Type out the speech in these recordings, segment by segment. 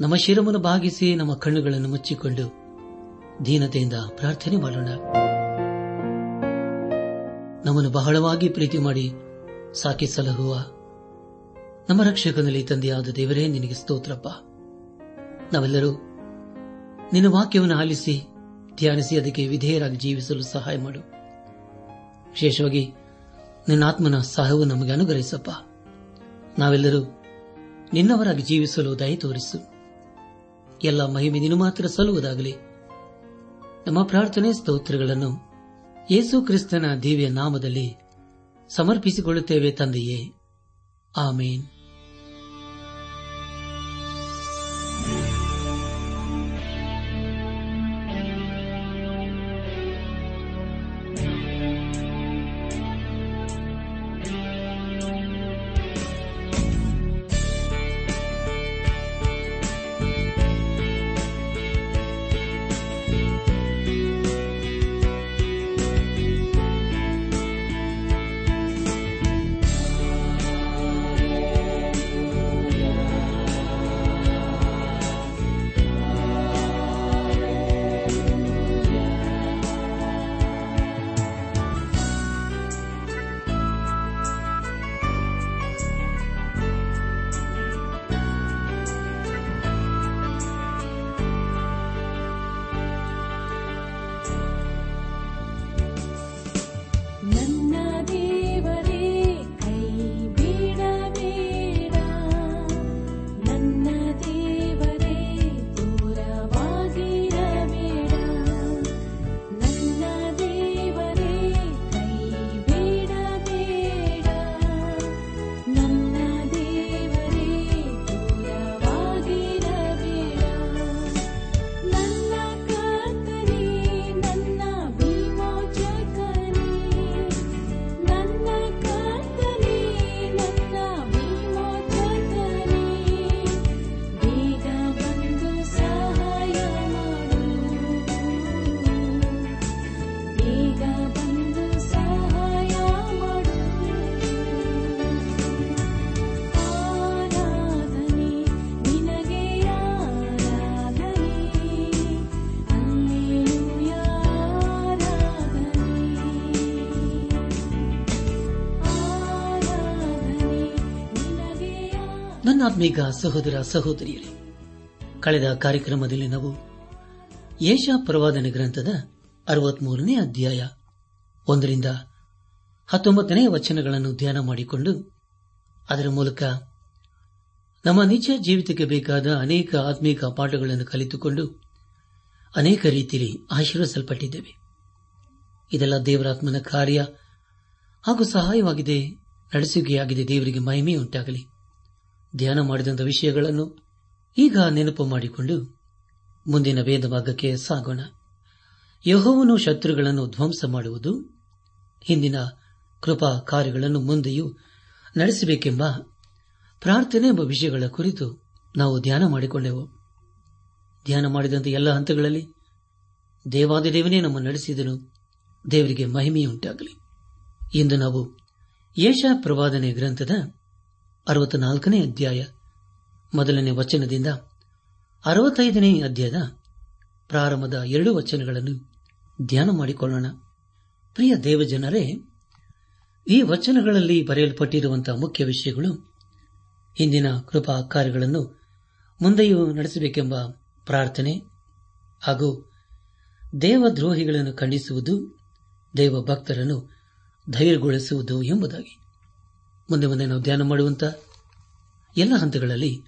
ನಮ್ಮ ಶಿರವನ್ನು ಭಾಗಿಸಿ ನಮ್ಮ ಕಣ್ಣುಗಳನ್ನು ಮುಚ್ಚಿಕೊಂಡು ದೀನತೆಯಿಂದ ಪ್ರಾರ್ಥನೆ ಮಾಡೋಣ. ನಮ್ಮನ್ನು ಬಹಳವಾಗಿ ಪ್ರೀತಿ ಮಾಡಿ ಸಾಕಿ ಸಲಹುವ ನಮ್ಮ ರಕ್ಷಕನಲ್ಲಿ ತಂದೆಯಾದ ದೇವರೇ, ನಿನಗೆ ಸ್ತೋತ್ರಪ್ಪ. ನಾವೆಲ್ಲರೂ ನಿನ್ನ ವಾಕ್ಯವನ್ನು ಆಲಿಸಿ, ಧ್ಯಾನಿಸಿ, ಅದಕ್ಕೆ ವಿಧೇಯರಾಗಿ ಜೀವಿಸಲು ಸಹಾಯ ಮಾಡು. ವಿಶೇಷವಾಗಿ ನಿನ್ನ ಆತ್ಮನ ಸಹವು ನಮಗೆ ಅನುಗ್ರಹಿಸಪ್ಪ. ನಾವೆಲ್ಲರೂ ನಿನ್ನವರಾಗಿ ಜೀವಿಸಲು ದಯ ತೋರಿಸು. ಎಲ್ಲ ಮಹಿಮೆ ನೀನು ಮಾತ್ರ ಸಲ್ಲುವುದಾಗಲಿ. ನಮ್ಮ ಪ್ರಾರ್ಥನೆ ಸ್ತೋತ್ರಗಳನ್ನು ಯೇಸು ಕ್ರಿಸ್ತನ ದಿವ್ಯ ನಾಮದಲ್ಲಿ ಸಮರ್ಪಿಸಿಕೊಳ್ಳುತ್ತೇವೆ ತಂದೆಯೇ. ಆಮೇನ್. ಆತ್ಮೀಗ ಸಹೋದರ ಸಹೋದರಿಯರೇ, ಕಳೆದ ಕಾರ್ಯಕ್ರಮದಲ್ಲಿ ನಾವು ಏಷಾ ಪ್ರವಾದನೆ ಗ್ರಂಥದ ಅರವತ್ಮೂರನೇ ಅಧ್ಯಾಯ ಒಂದರಿಂದ ಹತ್ತೊಂಬತ್ತನೇ ವಚನಗಳನ್ನು ಧ್ಯಾನ ಮಾಡಿಕೊಂಡು ಅದರ ಮೂಲಕ ನಮ್ಮ ನಿಜ ಜೀವಿತಕ್ಕೆ ಬೇಕಾದ ಅನೇಕ ಆತ್ಮೀಕ ಪಾಠಗಳನ್ನು ಕಲಿತುಕೊಂಡು ಅನೇಕ ರೀತಿಯಲ್ಲಿ ಆಶೀರ್ವಿಸಲ್ಪಟ್ಟಿದ್ದೇವೆ ಇದೆಲ್ಲ ದೇವರಾತ್ಮನ ಕಾರ್ಯ ಹಾಗೂ ಸಹಾಯವಾಗಿದೆ ನಡೆಸುಗೆಯಾಗಿದೆ ದೇವರಿಗೆ ಮಹಿಮೆಯುಂಟಾಗಲಿ. ಧ್ಯಾನ ಮಾಡಿದಂಥ ವಿಷಯಗಳನ್ನು ಈಗ ನೆನಪು ಮಾಡಿಕೊಂಡು ಮುಂದಿನ ವೇದ ಭಾಗಕ್ಕೆ ಸಾಗೋಣ. ಯಹೋವನು ಶತ್ರುಗಳನ್ನು ಧ್ವಂಸ ಮಾಡುವುದು, ಹಿಂದಿನ ಕೃಪಾ ಕಾರ್ಯಗಳನ್ನು ಮುಂದೆಯೂ ನಡೆಸಬೇಕೆಂಬ ಪ್ರಾರ್ಥನೆ ಎಂಬ ವಿಷಯಗಳ ಕುರಿತು ನಾವು ಧ್ಯಾನ ಮಾಡಿಕೊಂಡೆವು. ಧ್ಯಾನ ಮಾಡಿದಂಥ ಎಲ್ಲ ಹಂತಗಳಲ್ಲಿ ದೇವಾದಿದೇವನೇ ನಮ್ಮ ನಡೆಸಿದನು, ದೇವರಿಗೆ ಮಹಿಮೆಯುಂಟಾಗಲಿ. ಇಂದು ನಾವು ಯೇಷ ಪ್ರವಾದನೆ ಗ್ರಂಥದ ಅರವತ್ನಾಲ್ಕನೇ ಅಧ್ಯಾಯ. ಮೊದಲನೇ ವಚನದಿಂದ ಅರವತ್ತೈದನೇ ಅಧ್ಯಾಯದ ಪ್ರಾರಂಭದ ಎರಡು ವಚನಗಳನ್ನು ಧ್ಯಾನ ಮಾಡಿಕೊಳ್ಳೋಣ. ಪ್ರಿಯ ದೇವಜನರೇ, ಈ ವಚನಗಳಲ್ಲಿ ಬರೆಯಲ್ಪಟ್ಟಿರುವಂತಹ ಮುಖ್ಯ ವಿಷಯಗಳು ಹಿಂದಿನ ಕೃಪಾ ಕಾರ್ಯಗಳನ್ನು ಮುಂದೆಯೂ ನಡೆಸಬೇಕೆಂಬ ಪ್ರಾರ್ಥನೆ ಹಾಗೂ ದೇವದ್ರೋಹಿಗಳನ್ನು ಖಂಡಿಸುವುದು ದೇವ ಭಕ್ತರನ್ನು ಧೈರ್ಯಗೊಳಿಸುವುದು ಎಂಬುದಾಗಿ. ಮುಂದೆ ಮುಂದೆ ನಾವು ಧ್ಯಾನ ಮಾಡುವಂತ ಎಲ್ಲ ಹಂತಗಳಲ್ಲಿ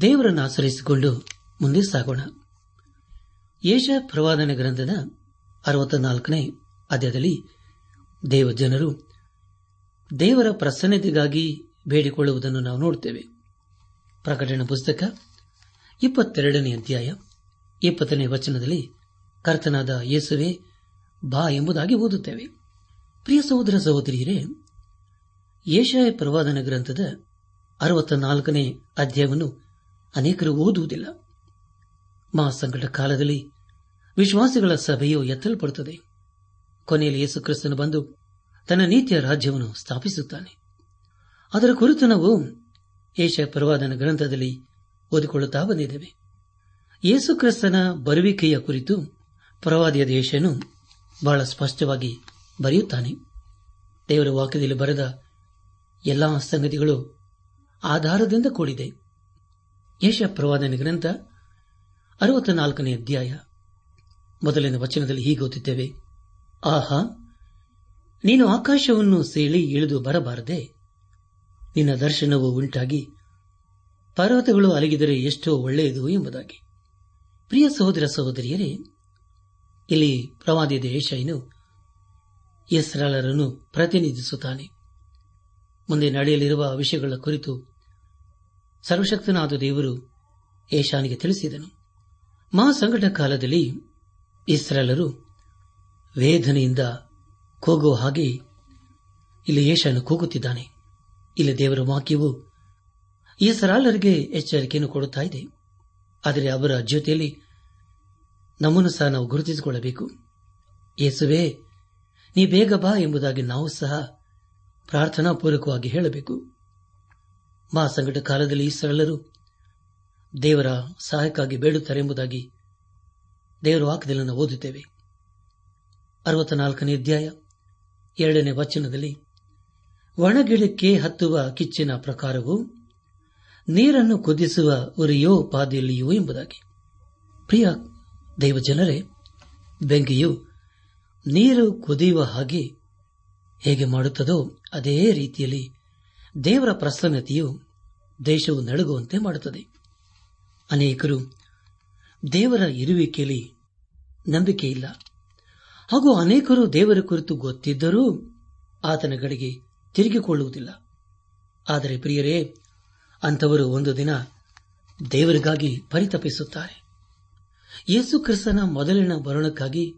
ದೇವರನ್ನು ಆಚರಿಸಿಕೊಂಡು ಮುಂದೆ ಸಾಗೋಣ. ಯೇಷ ಪ್ರವಾದನ ಗ್ರಂಥದ ಅರವತ್ನಾಲ್ಕನೇ ಅಧ್ಯಾಯದಲ್ಲಿ ದೇವ ಜನರು ದೇವರ ಪ್ರಸನ್ನತೆಗಾಗಿ ಬೇಡಿಕೊಳ್ಳುವುದನ್ನು ನಾವು ನೋಡುತ್ತೇವೆ ಪ್ರಕಟಣೆ ಪುಸ್ತಕ ಇಪ್ಪತ್ತೆರಡನೇ ಅಧ್ಯಾಯ ಇಪ್ಪತ್ತನೇ ವಚನದಲ್ಲಿ ಕರ್ತನಾದ ಯೇಸುವೆ ಬಾ ಎಂಬುದಾಗಿ ಓದುತ್ತೇವೆ. ಪ್ರಿಯ ಸಹೋದರ ಸಹೋದರಿಯರೇ ಏಷಾಯ ಪ್ರವಾದನ ಗ್ರಂಥದ ಅರವತ್ತ ನಾಲ್ಕನೇ ಅಧ್ಯಾಯವನ್ನು ಅನೇಕರು ಓದುವುದಿಲ್ಲ. ಮಹಾಸಂಕಟ ಕಾಲದಲ್ಲಿ ವಿಶ್ವಾಸಿಗಳ ಸಭೆಯು ಎತ್ತಲ್ಪಡುತ್ತದೆ. ಕೊನೆಯಲ್ಲಿ ಯೇಸು ಕ್ರಿಸ್ತನು ಬಂದು ತನ್ನ ನೀತಿಯ ರಾಜ್ಯವನ್ನು ಸ್ಥಾಪಿಸುತ್ತಾನೆ. ಅದರ ಕುರಿತು ನಾವು ಏಷ ಪ್ರವಾದನ ಗ್ರಂಥದಲ್ಲಿ ಓದಿಕೊಳ್ಳುತ್ತಾ ಬಂದಿದ್ದೇವೆ. ಯೇಸು ಕ್ರಿಸ್ತನ ಬರುವಿಕೆಯ ಕುರಿತು ಪ್ರವಾದಿಯ ದೇಶನು ಬಹಳ ಸ್ಪಷ್ಟವಾಗಿ ಬರೆಯುತ್ತಾನೆ. ದೇವರ ವಾಕ್ಯದಲ್ಲಿ ಬರೆದ ಎಲ್ಲಾ ಸಂಗತಿಗಳು ಆಧಾರದಿಂದ ಕೂಡಿದೆ. ಯಶ ಪ್ರವಾದನ ಗ್ರಂಥ ಅರವತ್ತ ನಾಲ್ಕನೇ ಅಧ್ಯಾಯ. ಮೊದಲಿನ ವಚನದಲ್ಲಿ ಹೀಗೆ ಓದುತ್ತೇವೆ. ಆಹಾ, ನೀನು ಆಕಾಶವನ್ನು ಸೇಳಿ ಇಳಿದು ಬರಬಾರದೆ, ನಿನ್ನ ದರ್ಶನವು ಉಂಟಾಗಿ ಪರ್ವತಗಳು ಅಲಗಿದರೆ ಎಷ್ಟೋ ಒಳ್ಳೆಯದು ಎಂಬುದಾಗಿ. ಪ್ರಿಯ ಸಹೋದರ ಸಹೋದರಿಯರೇ, ಇಲ್ಲಿ ಪ್ರವಾದಿ ದೇಶನು ಇಸ್ರಾಲರನ್ನು ಪ್ರತಿನಿಧಿಸುತ್ತಾನೆ. ಮುಂದೆ ನಡೆಯಲಿರುವ ವಿಷಯಗಳ ಕುರಿತು ಸರ್ವಶಕ್ತನಾದ ದೇವರು ಏಷಾನಿಗೆ ತಿಳಿಸಿದನು. ಮಹಾಸಂಕಟ ಕಾಲದಲ್ಲಿ ಇಸ್ರಾಲರು ವೇದನೆಯಿಂದ ಕೂಗುವ ಹಾಗೆ ಇಲ್ಲಿ ಏಷಾನು ಕೂಗುತ್ತಿದ್ದಾನೆ. ಇಲ್ಲಿ ದೇವರ ವಾಕ್ಯವು ಇಸ್ರಾಲರಿಗೆ ಸರಾಲರಿಗೆ ಎಚ್ಚರಿಕೆಯನ್ನು ಕೊಡುತ್ತಾ ಇದೆ. ಆದರೆ ಅವರ ಜೊತೆಯಲ್ಲಿ ನಮ್ಮನ್ನು ಸಹ ನಾವು ಗುರುತಿಸಿಕೊಳ್ಳಬೇಕು. ಯೇಸುವೆ, ನೀ ಬೇಗ ಬಾ ಎಂಬುದಾಗಿ ನಾವು ಸಹ ಪ್ರಾರ್ಥನಾಪೂರ್ವಕವಾಗಿ ಹೇಳಬೇಕು. ಮಹಾಸಂಕಟ ಕಾಲದಲ್ಲಿ ಈ ಸರಳರು ದೇವರ ಸಹಾಯಕ್ಕಾಗಿ ಬೇಡುತ್ತಾರೆ ಎಂಬುದಾಗಿ ದೇವರ ವಾಕ್ಯದಲ್ಲಿ ಓದುತ್ತೇವೆ. ಅರವತ್ತ ನಾಲ್ಕನೇ ಅಧ್ಯಾಯ, ಎರಡನೇ ವಚನದಲ್ಲಿ, ಒಣಗಿಡಕ್ಕೆ ಹತ್ತುವ ಕಿಚ್ಚಿನ ಪ್ರಕಾರವು ನೀರನ್ನು ಕುದಿಸುವ ಉರಿಯೋ ಪಾದಿಯಲ್ಲಿಯೋ ಎಂಬುದಾಗಿ. ಪ್ರಿಯ ದೈವಜನರೇ, ಬೆಂಕಿಯು ನೀರು ಕುದಿಯುವ ಹಾಗೆ ಹೇಗೆ ಮಾಡುತ್ತದೋ ಅದೇ ರೀತಿಯಲ್ಲಿ ದೇವರ ಪ್ರಸನ್ನತೆಯು ದೇಶವು ನಡುಗುವಂತೆ ಮಾಡುತ್ತದೆ. ಅನೇಕರು ದೇವರ ಇರುವಿಕೆಯಲ್ಲಿ ನಂಬಿಕೆ ಇಲ್ಲ ಹಾಗೂ ಅನೇಕರು ದೇವರ ಕುರಿತು ಗೊತ್ತಿದ್ದರೂ ಆತನ ಕಡೆಗೆ ತಿರುಗಿಕೊಳ್ಳುವುದಿಲ್ಲ. ಆದರೆ ಪ್ರಿಯರೇ, ಅಂಥವರು ಒಂದು ದಿನ ದೇವರಿಗಾಗಿ ಪರಿತಪಿಸುತ್ತಾರೆ. ಯೇಸು ಕ್ರಿಸ್ತನ ಮೊದಲಿನ ಬರಣಕ್ಕಾಗಿ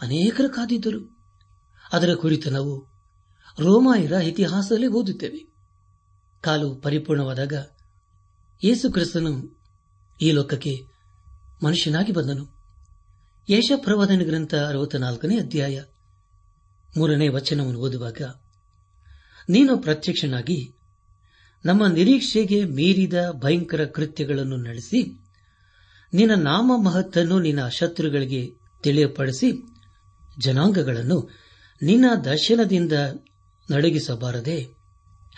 ಅನೇಕರು ಕಾದಿದ್ದರು. ಅದರ ಕುರಿತು ನಾವು ರೋಮಾಯರ ಇತಿಹಾಸದಲ್ಲಿ ಓದುತ್ತೇವೆ. ಕಾಲು ಪರಿಪೂರ್ಣವಾದಾಗ ಯೇಸು ಕ್ರಿಸ್ತನು ಈ ಲೋಕಕ್ಕೆ ಮನುಷ್ಯನಾಗಿ ಬಂದನು. ಯಶಪ್ರವಾದನ ಗ್ರಂಥ ಅರವತ್ತ ನಾಲ್ಕನೇ ಅಧ್ಯಾಯ ಮೂರನೇ ವಚನವನ್ನು ಓದುವಾಗ, ನೀನು ಪ್ರತ್ಯಕ್ಷನಾಗಿ ನಮ್ಮ ನಿರೀಕ್ಷೆಗೆ ಮೀರಿದ ಭಯಂಕರ ಕೃತ್ಯಗಳನ್ನು ನಡೆಸಿ, ನಿನ್ನ ನಾಮ ಮಹತ್ತನ್ನು ನಿನ್ನ ಶತ್ರುಗಳಿಗೆ ತಿಳಿಯಪಡಿಸಿ, ಜನಾಂಗಗಳನ್ನು ನಿನ್ನ ದರ್ಶನದಿಂದ ನಡಗಿಸಬಾರದೆ?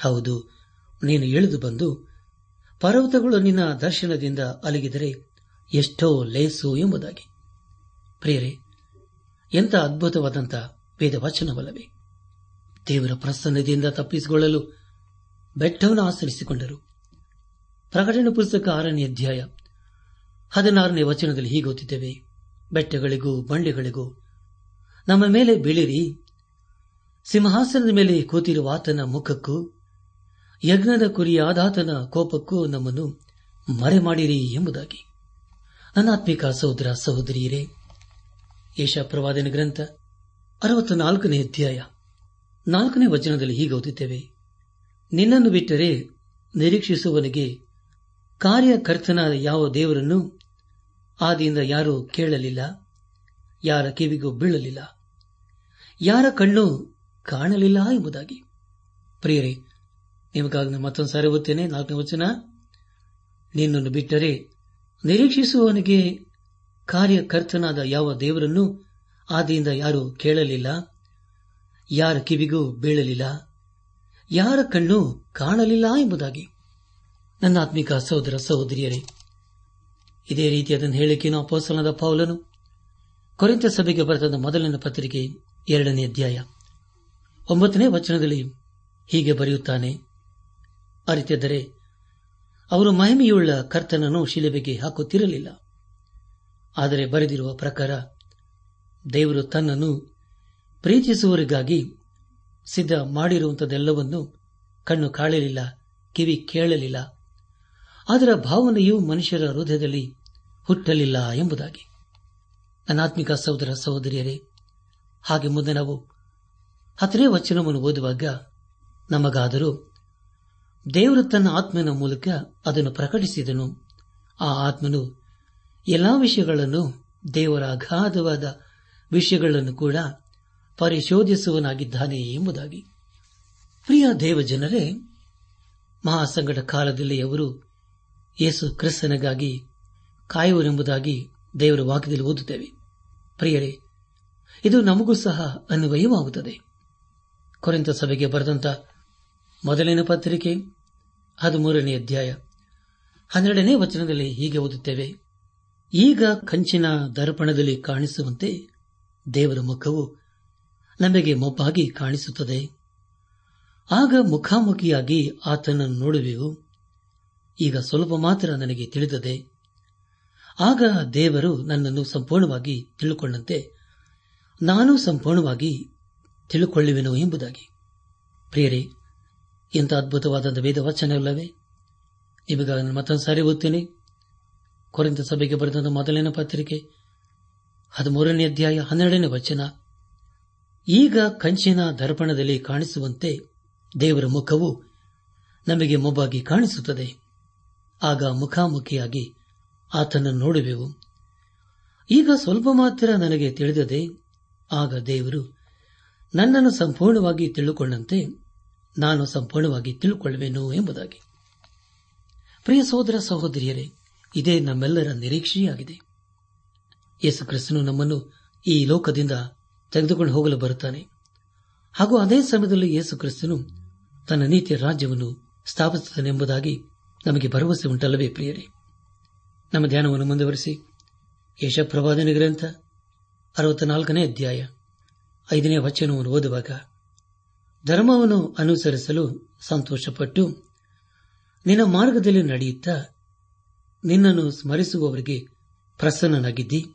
ಹೌದು, ನೀನು ಇಳಿದು ಬಂದು, ಪರ್ವತಗಳು ನಿನ್ನ ದರ್ಶನದಿಂದ ಅಲಗಿದರೆ ಎಷ್ಟೋ ಲೇಸು ಎಂಬುದಾಗಿ. ಪ್ರಿಯರೇ, ಎಂಥ ಅದ್ಭುತವಾದಂಥ ವೇದವಚನವಲ್ಲವೇ? ದೇವರ ಪ್ರಸನ್ನತೆಯಿಂದ ತಪ್ಪಿಸಿಕೊಳ್ಳಲು ಬೆಟ್ಟವನ್ನು ಆಚರಿಸಿಕೊಂಡರು. ಪ್ರಕಟಣೆ ಪುಸ್ತಕ ಆರನೇ ಅಧ್ಯಾಯ ಹದಿನಾರನೇ ವಚನದಲ್ಲಿ ಹೀಗೆ ಬೆಟ್ಟಗಳಿಗೂ ಬಂಡೆಗಳಿಗೂ ನಮ್ಮ ಮೇಲೆ ಬೀಳಿರಿ ಸಿಂಹಾಸನದ ಮೇಲೆ ಕೂತಿರುವ ಆತನ ಮುಖಕ್ಕೂ, ಯಜ್ಞದ ಕುರಿಯಾದಾತನ ಕೋಪಕ್ಕೂ ನಮ್ಮನ್ನು ಮರೆ ಮಾಡಿರಿ ಎಂಬುದಾಗಿ. ಅನಾತ್ಮಿಕ ಸಹೋದರ ಸಹೋದರಿಯರೇ ಪ್ರವಾದನ ಗ್ರಂಥ ಅರವತ್ತ ನಾಲ್ಕನೇ ಅಧ್ಯಾಯ. ನಾಲ್ಕನೇ ವಚನದಲ್ಲಿ ಹೀಗೆ ಓದುತ್ತೇವೆ. ನಿನ್ನನ್ನು ಬಿಟ್ಟರೆ ನಿರೀಕ್ಷಿಸುವವನಿಗೆ ಕಾರ್ಯಕರ್ತನಾದ ಯಾವ ದೇವರನ್ನು ಆದಿಯಿಂದ ಯಾರೂ ಕೇಳಲಿಲ್ಲ, ಯಾರ ಕಿವಿಗೂ ಬೀಳಲಿಲ್ಲ, ಯಾರ ಕಣ್ಣು ಕಾಣಲಿಲ್ಲ ಎಂಬುದಾಗಿ. ಪ್ರಿಯರೇ, ನಿಮಗಾಗ ಮತ್ತೊಂದು ಸಾರಿ ಓದ್ತೇನೆ ನಾಲ್ಕನೇ ವಚನ. ನಿನ್ನನ್ನು ಬಿಟ್ಟರೆ ನಿರೀಕ್ಷಿಸುವವನಿಗೆ ಕಾರ್ಯಕರ್ತನಾದ ಯಾವ ದೇವರನ್ನು ಆದಿಯಿಂದ ಯಾರು ಕೇಳಲಿಲ್ಲ? ಯಾರ ಕಿವಿಗೂ ಬೀಳಲಿಲ್ಲ? ಯಾರ ಕಣ್ಣು ಕಾಣಲಿಲ್ಲ ಎಂಬುದಾಗಿ. ನನ್ನ ಆತ್ಮಿಕ ಸಹೋದರ ಸಹೋದರಿಯರೇ, ಇದೇ ರೀತಿ ಅದನ್ನು ಹೇಳಿಕೆಯನ್ನು ಅಪೋಸಲದ ಪೌಲನು ಕೊರೆಂತ ಸಭೆಗೆ ಬರೆದ ಮೊದಲನೇ ಪತ್ರಿಕೆ ಎರಡನೇ ಅಧ್ಯಾಯ. ಒಂಬತ್ತನೇ ವಚನದಲ್ಲಿ ಹೀಗೆ ಬರೆಯುತ್ತಾನೆ, ಅರಿತಿದ್ದರೆ, ಅವರು ಮಹಿಮೆಯುಳ್ಳ ಕರ್ತನನ್ನು ಶಿಲೆಬೆಗೆ ಹಾಕುತ್ತಿರಲಿಲ್ಲ. ಆದರೆ ಬರೆದಿರುವ ಪ್ರಕಾರ, ದೇವರು ತನ್ನನ್ನು ಪ್ರೀತಿಸುವವರಿಗಾಗಿ ಸಿದ್ಧ ಮಾಡಿರುವಂಥದ್ದೆಲ್ಲವನ್ನು ಕಣ್ಣು ಕಾಳಲಿಲ್ಲ, ಕಿವಿ ಕೇಳಲಿಲ್ಲ. ಅದರ ಭಾವನೆಯು ಮನುಷ್ಯರ ಹೃದಯದಲ್ಲಿ ಹುಟ್ಟಲಿಲ್ಲ ಎಂಬುದಾಗಿ. ಅನಾತ್ಮಿಕ ಸಹೋದರ ಸಹೋದರಿಯರೇ, ಹಾಗೆ ಮುಂದೆ ನಾವು ಹತ್ತನೇ ವಚನವನ್ನು ಓದುವಾಗ ನಮಗಾದರೂ ದೇವರು ತನ್ನ ಆತ್ಮನ ಮೂಲಕ ಅದನ್ನು ಪ್ರಕಟಿಸಿದನು. ಆ ಆತ್ಮನು ಎಲ್ಲಾ ವಿಷಯಗಳನ್ನು ದೇವರ ಅಗಾಧವಾದ ವಿಷಯಗಳನ್ನು ಕೂಡ ಪರಿಶೋಧಿಸುವನಾಗಿದ್ದಾನೆ ಎಂಬುದಾಗಿ. ಪ್ರಿಯ ದೇವಜನರೇ ಮಹಾಸಂಗಟ ಕಾಲದಲ್ಲಿ ಅವರು ಯೇಸು ಕ್ರಿಸ್ತನಿಗಾಗಿ ಕಾಯುವರೆಂಬುದಾಗಿ ದೇವರ ವಾಕ್ಯದಲ್ಲಿ ಓದುತ್ತೇವೆ. ಪ್ರಿಯರೇ, ಇದು ನಮಗೂ ಸಹ ಅನ್ವಯವಾಗುತ್ತದೆ. ಕೊರೆಂತ ಸಭೆಗೆ ಬರೆದಂತ ಮೊದಲಿನ ಪತ್ರಿಕೆ, ಹದಿಮೂರನೇ ಅಧ್ಯಾಯ. ಹನ್ನೆರಡನೇ ವಚನದಲ್ಲಿ ಹೀಗೆ ಓದುತ್ತೇವೆ. ಈಗ ಕಂಚಿನ ದರ್ಪಣದಲ್ಲಿ ಕಾಣಿಸುವಂತೆ ದೇವರ ಮುಖವು ನಮಗೆ ಮೊಬ್ಬಾಗಿ ಕಾಣಿಸುತ್ತದೆ. ಆಗ ಮುಖಾಮುಖಿಯಾಗಿ ಆತನನ್ನು ನೋಡುವೆವು. ಈಗ ಸ್ವಲ್ಪ ಮಾತ್ರ ನನಗೆ ತಿಳಿದದೆ. ಆಗ ದೇವರು ನನ್ನನ್ನು ಸಂಪೂರ್ಣವಾಗಿ ತಿಳುಕೊಂಡಂತೆ, ನಾನು ಸಂಪೂರ್ಣವಾಗಿ ತಿಳುಕೊಳ್ಳುವೆನು ಎಂಬುದಾಗಿ. ಪ್ರಿಯರೇ, ಇಂಥ ಅದ್ಭುತವಾದ ವೇದ ವಚನವಿಲ್ಲವೇ ಈಗ ನಾನು ಮತ್ತೊಂದು ಸಾರಿ ಓದ್ತೇನೆ. ಕೊರಿಂದ ಸಭೆಗೆ ಬರೆದ ಮೊದಲನೇ ಪತ್ರಿಕೆ, ಹದಿಮೂರನೇ ಅಧ್ಯಾಯ ಹನ್ನೆರಡನೇ ವಚನ. ಈಗ ಕಂಚಿನ ದರ್ಪಣದಲ್ಲಿ ಕಾಣಿಸುವಂತೆ ದೇವರ ಮುಖವು ನಮಗೆ ಮೊಬ್ಬಾಗಿ ಕಾಣಿಸುತ್ತದೆ. ಆಗ ಮುಖಾಮುಖಿಯಾಗಿ ಆತನನ್ನು ನೋಡುವೆವು. ಈಗ ಸ್ವಲ್ಪ ಮಾತ್ರ ನನಗೆ ತಿಳಿದದೆ, ಆಗ ದೇವರು ನನ್ನನ್ನು ಸಂಪೂರ್ಣವಾಗಿ ತಿಳುಕೊಂಡಂತೆ ನಾನು ಸಂಪೂರ್ಣವಾಗಿ ತಿಳುಕೊಳ್ಳುವೆನು ಎಂಬುದಾಗಿ. ಪ್ರಿಯ ಸಹೋದರ ಸಹೋದರಿಯರೇ, ಇದೇ ನಮ್ಮೆಲ್ಲರ ನಿರೀಕ್ಷೆಯಾಗಿದೆ. ಯೇಸು ಕ್ರಿಸ್ತನು ನಮ್ಮನ್ನು ಈ ಲೋಕದಿಂದ ತೆಗೆದುಕೊಂಡು ಹೋಗಲು ಬರುತ್ತಾನೆ. ಹಾಗೂ ಅದೇ ಸಮಯದಲ್ಲಿ ಯೇಸು ಕ್ರಿಸ್ತನು ತನ್ನ ನೀತಿಯ ರಾಜ್ಯವನ್ನು ಸ್ಥಾಪಿಸುತ್ತಾನೆಂಬುದಾಗಿ ನಮಗೆ ಭರವಸೆ ಉಂಟಲ್ಲವೇ ಪ್ರಿಯರೇ? ನಮ್ಮ ಧ್ಯಾನವನ್ನು ಮುಂದುವರೆಸಿ. ಯಶಪ್ರವಾದನೆ ಗ್ರಂಥ ಅರವತ್ನಾಲ್ಕನೇ ಅಧ್ಯಾಯ. ಐದನೇ ವಚನವನ್ನು ಓದುವಾಗ ಧರ್ಮವನ್ನು ಅನುಸರಿಸಲು ಸಂತೋಷಪಟ್ಟು ನಿನ್ನ ಮಾರ್ಗದಲ್ಲಿ ನಡೆಯುತ್ತಾ ನಿನ್ನನ್ನು ಸ್ಮರಿಸುವವರಿಗೆ ಪ್ರಸನ್ನನಾಗಿದ್ದಿ.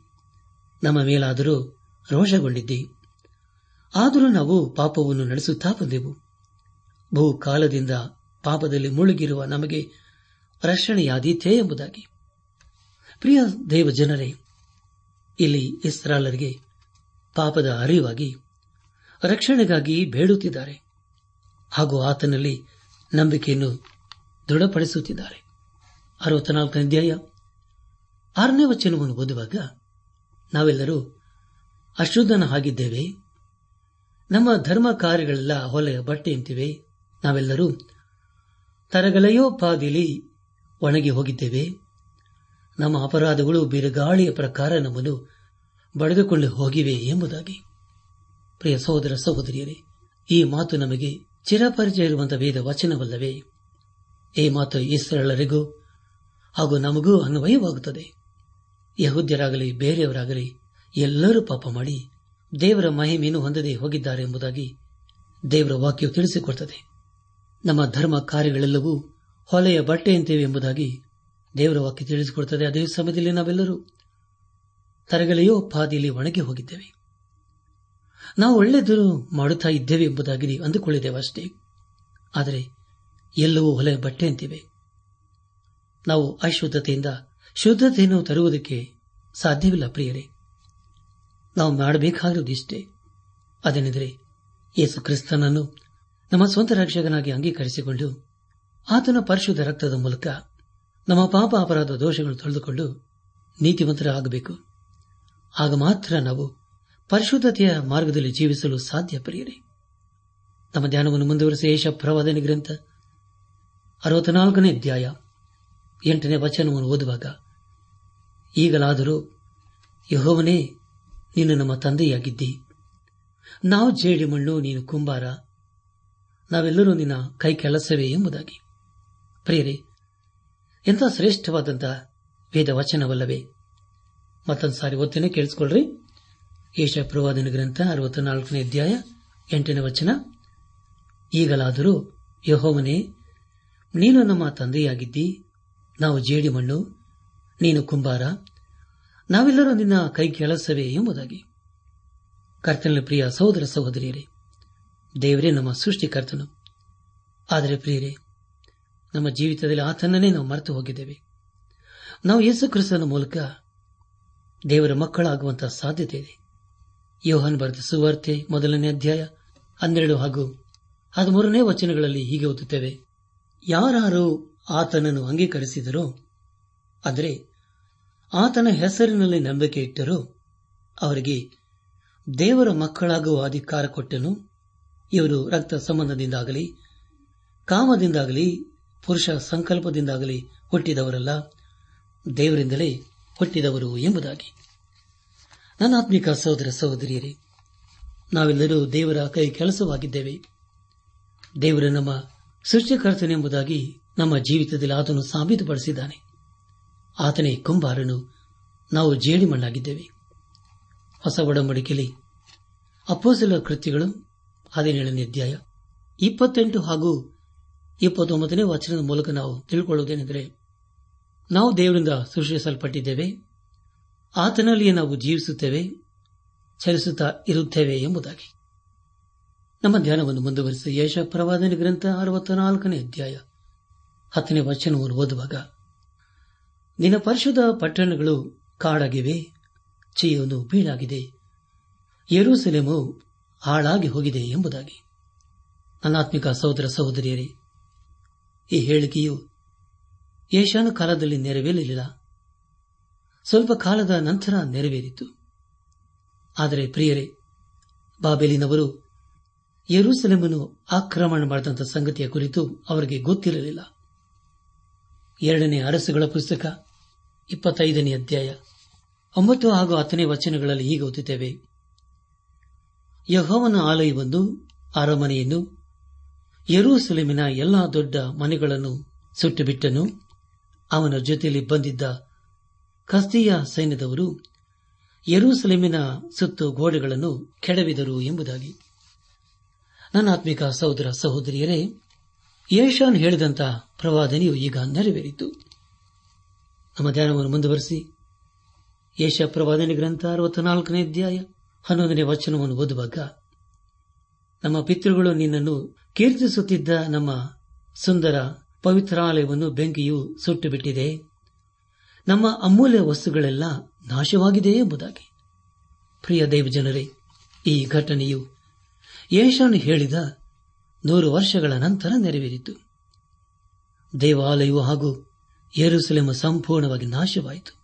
ನಮ್ಮ ಮೇಲಾದರೂ ರೋಷಗೊಂಡಿದ್ದಿ. ಆದರೂ ನಾವು ಪಾಪವನ್ನು ನಡೆಸುತ್ತಾ ಬಂದೆವು. ಬಹುಕಾಲದಿಂದ ಪಾಪದಲ್ಲಿ ಮುಳುಗಿರುವ ನಮಗೆ ರಕ್ಷಣೆಯಾದೀತೇ ಎಂಬುದಾಗಿ. ಪ್ರಿಯ ದೇವ ಜನರೇ ಇಲ್ಲಿ ಇಸ್ರಾಲರಿಗೆ ಪಾಪದ ಅರಿವಾಗಿ ರಕ್ಷಣೆಗಾಗಿ ಬೇಡುತ್ತಿದ್ದಾರೆ. ಹಾಗೂ ಆತನಲ್ಲಿ ನಂಬಿಕೆಯನ್ನು ದೃಢಪಡಿಸುತ್ತಿದ್ದಾರೆ. ಅರವತ್ನಾಲ್ಕನೇ ಅಧ್ಯಾಯ. ಆರನೇ ವಚನವನ್ನು ಓದುವಾಗ ನಾವೆಲ್ಲರೂ ಅಶುದ್ಧನ ಆಗಿದ್ದೇವೆ ನಮ್ಮ ಧರ್ಮ ಕಾರ್ಯಗಳೆಲ್ಲ ಹೊಲೆಯ ಬಟ್ಟೆಯಂತಿವೆ. ನಾವೆಲ್ಲರೂ ತರಗಲೆಯೋಪಾದಿಲಿ ಒಣಗಿ ಹೋಗಿದ್ದೇವೆ. ನಮ್ಮ ಅಪರಾಧಗಳು ಬಿರುಗಾಳಿಯ ಪ್ರಕಾರ ನಮ್ಮನ್ನು ಬಡಿದುಕೊಂಡು ಹೋಗಿವೆ ಎಂಬುದಾಗಿ. ಪ್ರಿಯ ಸಹೋದರ ಸಹೋದರಿಯರೇ, ಈ ಮಾತು ನಮಗೆ ಚಿರಪರಿಚಯ ಇರುವಂತಹ ವೇದ ವಚನವಲ್ಲವೇ ಈ ಮಾತು ಇಸ್ರಳರಿಗೂ ಹಾಗೂ ನಮಗೂ ಅನ್ವಯವಾಗುತ್ತದೆ. ಯಹುದ್ಯರಾಗಲಿ, ಬೇರೆಯವರಾಗಲಿ, ಎಲ್ಲರೂ ಪಾಪ ಮಾಡಿ ದೇವರ ಮಹಿಮೆಯನ್ನು ಹೊಂದದೆ ಹೋಗಿದ್ದಾರೆ ಎಂಬುದಾಗಿ ದೇವರ ವಾಕ್ಯವು ತಿಳಿಸಿಕೊಡುತ್ತದೆ. ನಮ್ಮ ಧರ್ಮ ಕಾರ್ಯಗಳೆಲ್ಲವೂ ಹೊಲೆಯ ಬಟ್ಟೆಯಂತೇವೆ ಎಂಬುದಾಗಿ ದೇವರ ವಾಕ್ಯ ತಿಳಿಸಿಕೊಡುತ್ತದೆ. ಅದೇ ಸಮಯದಲ್ಲಿ ನಾವೆಲ್ಲರೂ ತರಗಲೆಯೋ ಪಾದಿಯಲ್ಲಿ ಒಣಗಿ ಹೋಗಿದ್ದೇವೆ. ನಾವು ಒಳ್ಳೆಯದನ್ನು ಮಾಡುತ್ತಾ ಇದ್ದೇವೆ ಎಂಬುದಾಗಿ ಅಂದುಕೊಳ್ಳಿದ್ದೇವೆ ಅಷ್ಟೇ. ಆದರೆ ಎಲ್ಲವೂ ಹೊಲೆಯ ಬಟ್ಟೆಯಂತಿವೆ ನಾವು ಅಶುದ್ಧತೆಯಿಂದ ಶುದ್ಧತೆಯನ್ನು ತರುವುದಕ್ಕೆ ಸಾಧ್ಯವಿಲ್ಲ ಪ್ರಿಯರೇ. ನಾವು ಮಾಡಬೇಕಾಗಿರುವುದಿಷ್ಟೇ ಅದೇನೆಂದರೆ ಯೇಸು ಕ್ರಿಸ್ತನನ್ನು ನಮ್ಮ ಸ್ವಂತ ರಕ್ಷಕನಾಗಿ ಅಂಗೀಕರಿಸಿಕೊಂಡು ಆತನ ಪರಿಶುದ್ಧ ರಕ್ತದ ಮೂಲಕ ನಮ್ಮ ಪಾಪ ಅಪರಾಧ ದೋಷಗಳನ್ನು ತೊಳೆದುಕೊಂಡು ನೀತಿವಂತರಾಗಬೇಕು. ಆಗ ಮಾತ್ರ ನಾವು ಪರಿಶುದ್ಧತೆಯ ಮಾರ್ಗದಲ್ಲಿ ಜೀವಿಸಲು ಸಾಧ್ಯ, ಪ್ರಿಯರೇ. ನಮ್ಮ ಧ್ಯಾನವನ್ನು ಮುಂದುವರೆಸಿ ಏಷ ಪ್ರವಾದನೆ ಗ್ರಂಥ ಅರವತ್ನಾಲ್ಕನೇ ಅಧ್ಯಾಯ ಎಂಟನೇ ವಚನವನ್ನು ಓದುವಾಗ, ಈಗಲಾದರೂ ಯಹೋವನೇ, ನೀನು ನಮ್ಮ ತಂದೆಯಾಗಿದ್ದಿ. ನಾವು ಜೇಡಿ ಮಣ್ಣು, ನೀನು ಕುಂಬಾರ. ನಾವೆಲ್ಲರೂ ನಿನ್ನ ಕೈ ಕೆಲಸವೇ ಎಂಬುದಾಗಿ. ಪ್ರಿಯರೇ, ಎಂಥ ಶ್ರೇಷ್ಠವಾದಂತಹ ವೇದ ವಚನವಲ್ಲವೇ ಮತ್ತೊಂದು ಸಾರಿ ಓದ್ತೇನೆ, ಕೇಳಿಸ್ಕೊಳ್ರಿ. ಏಷ ಪ್ರವಾದನ ಗ್ರಂಥ ಅರವತ್ನಾಲ್ಕನೇ ಅಧ್ಯಾಯ ಎಂಟನೇ ವಚನ. ಈಗಲಾದರೂ ಯಹೋವನೇ, ನೀನು ನಮ್ಮ ತಂದೆಯಾಗಿದ್ದಿ, ನಾವು ಜೇಡಿ ಮಣ್ಣು, ನೀನು ಕುಂಬಾರ, ನಾವೆಲ್ಲರೂ ನಿನ್ನ ಕೈ ಕೆಲಸವೇ ಎಂಬುದಾಗಿ. ಕರ್ತನ ಪ್ರಿಯ ಸಹೋದರ ಸಹೋದರಿಯರೇ, ದೇವರೇ ನಮ್ಮ ಸೃಷ್ಟಿಕರ್ತನು. ಆದರೆ ಪ್ರಿಯರೇ, ನಮ್ಮ ಜೀವಿತದಲ್ಲಿ ಆತನನ್ನೇ ನಾವು ಮರೆತು ಹೋಗಿದ್ದೇವೆ. ನಾವು ಯೇಸು ಕ್ರಿಸ್ತನ ಮೂಲಕ ದೇವರ ಮಕ್ಕಳಾಗುವಂತಹ ಸಾಧ್ಯತೆ ಇದೆ. ಯೋಹನ್ ಬರೆದ ಸುವಾರ್ತೆ ಮೊದಲನೇ ಅಧ್ಯಾಯ ಹನ್ನೆರಡು ಹಾಗೂ ಹದಿಮೂರನೇ ವಚನಗಳಲ್ಲಿ ಹೀಗೆ ಓದುತ್ತೇವೆ. ಯಾರು ಆತನನ್ನು ಅಂಗೀಕರಿಸಿದರೋ ಅಂದರೆ ಆತನ ಹೆಸರಿನಲ್ಲಿ ನಂಬಿಕೆ ಇಟ್ಟರೋ, ಅವರಿಗೆ ದೇವರ ಮಕ್ಕಳಾಗುವ ಅಧಿಕಾರ ಕೊಟ್ಟನು. ಇವರು ರಕ್ತ ಸಂಬಂಧದಿಂದಾಗಲಿ, ಕಾಮದಿಂದಾಗಲಿ, ಪುರುಷ ಸಂಕಲ್ಪದಿಂದಾಗಲಿ ಹುಟ್ಟಿದವರಲ್ಲ, ದೇವರಿಂದಲೇ ಹುಟ್ಟಿದವರು ಎಂಬುದಾಗಿ. ನನ್ನ ಆತ್ಮಿಕ ಸಹೋದರ ಸಹೋದರಿಯರೇ, ನಾವೆಲ್ಲರೂ ದೇವರ ಕೈ ಕೆಲಸವಾಗಿದ್ದೇವೆ. ದೇವರು ನಮ್ಮ ಸೃಷ್ಟಿಕರ್ತನೆಂಬುದಾಗಿ ನಮ್ಮ ಜೀವಿತದಲ್ಲಿ ಆತನು ಸಾಬೀತುಪಡಿಸಿದ್ದಾನೆ. ಆತನೇ ಕುಂಬಾರನು, ನಾವು ಜೇಡಿಮಣ್ಣಾಗಿದ್ದೇವೆ. ಹೊಸ ಒಡಂಬಡಿಕೆಯಲ್ಲಿ ಅಪ್ಪೋಸಲ ಕೃತ್ಯಗಳು ಹದಿನೇಳನೇ ಅಧ್ಯಾಯ ಇಪ್ಪತ್ತೆಂಟು ಹಾಗೂ ಇಪ್ಪತ್ತೊಂಬತ್ತನೇ ವಚನದ ಮೂಲಕ ನಾವು ತಿಳ್ಕೊಳ್ಳುವುದೇನೆಂದರೆ, ನಾವು ದೇವರಿಂದ ಸೃಷ್ಟಿಸಲ್ಪಟ್ಟಿದ್ದೇವೆ. ಆತನಲ್ಲಿಯೇ ನಾವು ಜೀವಿಸುತ್ತೇವೆ, ಚಲಿಸುತ್ತಾ ಇರುತ್ತೇವೆ ಎಂಬುದಾಗಿ. ನಮ್ಮ ಧ್ಯಾನವನ್ನು ಮುಂದುವರಿಸಿ ಯಶ ಪ್ರವಾದನೆ ಗ್ರಂಥ ಅರವತ್ತ ನಾಲ್ಕನೇ ಅಧ್ಯಾಯ ಹತ್ತನೇ ವಚನವನ್ನು ಓದುವಾಗ, ನಿನ್ನ ಪರಿಶುದ್ಧ ಪಟ್ಟಣಗಳು ಕಾಡಾಗಿವೆ, ಚೀಯೋನು ಬೀಳಾಗಿದೆ ಯರೂಸೆಲೆಮು ಹಾಳಾಗಿ ಹೋಗಿದೆ ಎಂಬುದಾಗಿ. ಅನಾತ್ಮಿಕ ಸಹೋದರ ಸಹೋದರಿಯರೇ, ಈ ಹೇಳಿಕೆಯು ಏಷಾನ ಕಾಲದಲ್ಲಿ ನೆರವೇರಲಿಲ್ಲ. ಸ್ವಲ್ಪ ಕಾಲದ ನಂತರ ನೆರವೇರಿತು. ಆದರೆ ಪ್ರಿಯರೇ, ಬಾಬೆಲಿನವರು ಯರೂಸೆಲೆಮನ್ನು ಆಕ್ರಮಣ ಮಾಡಿದಂಥ ಸಂಗತಿಯ ಕುರಿತು ಅವರಿಗೆ ಗೊತ್ತಿರಲಿಲ್ಲ. ಎರಡನೇ ಅರಸುಗಳ ಪುಸ್ತಕ, ಇಪ್ಪತ್ತೈದನೇ ಅಧ್ಯಾಯ, ಒಂಬತ್ತು ಹಾಗೂ ಹತ್ತನೇ ವಚನಗಳಲ್ಲಿ ಹೀಗೆ ಓದುತ್ತೇವೆ. ಯಹೋವನ ಆಲಯವೊಂದು ಅರಮನೆಯನ್ನು, ಯರೂಸಲೇಮಿನ ಎಲ್ಲಾ ದೊಡ್ಡ ಮನೆಗಳನ್ನು ಸುಟ್ಟುಬಿಟ್ಟನು. ಅವನ ಜೊತೆಯಲ್ಲಿ ಬಂದಿದ್ದ ಕಸ್ತಿಯ ಸೈನ್ಯದವರು ಯರೂಸಲೇಮಿನ ಸುತ್ತು ಗೋಡೆಗಳನ್ನು ಕೆಡವಿದರು ಎಂಬುದಾಗಿ. ನನ್ನ ಆತ್ಮಿಕ ಸಹೋದರ ಸಹೋದರಿಯರೇ ಯೇಷಾನ್ ಹೇಳಿದಂತ ಪ್ರವಾದನೆಯು ಈಗ ನೆರವೇರಿತು. ನಮ್ಮ ಧ್ಯಾನವನ್ನು ಮುಂದುವರೆಸಿ. ಯೇಷ ಪ್ರವಾದನೆ ಗ್ರಂಥ ಅರವತ್ನಾಲ್ಕನೇ ಅಧ್ಯಾಯ ಹನ್ನೊಂದನೇ ವಚನವನ್ನು ಓದುವಾಗ, ನಮ್ಮ ಪಿತೃಗಳು ನಿನ್ನನ್ನು ಕೀರ್ತಿಸುತ್ತಿದ್ದ ನಮ್ಮ ಸುಂದರ ಪವಿತ್ರಾಲಯವನ್ನು ಬೆಂಕಿಯು ಸುಟ್ಟು ಬಿಟ್ಟಿದೆ ನಮ್ಮ ಅಮೂಲ್ಯ ವಸ್ತುಗಳೆಲ್ಲ ನಾಶವಾಗಿದೆ ಎಂಬುದಾಗಿ. ಪ್ರಿಯ ದೇವಜನರೇ, ಈ ಘಟನೆಯು ಯೇಷಾನು ಹೇಳಿದ ನೂರು ವರ್ಷಗಳ ನಂತರ ನೆರವೇರಿತು. ದೇವಾಲಯವು ಹಾಗೂ ಯೆರೂಸಲೇಮ ಸಂಪೂರ್ಣವಾಗಿ ನಾಶವಾಯಿತು.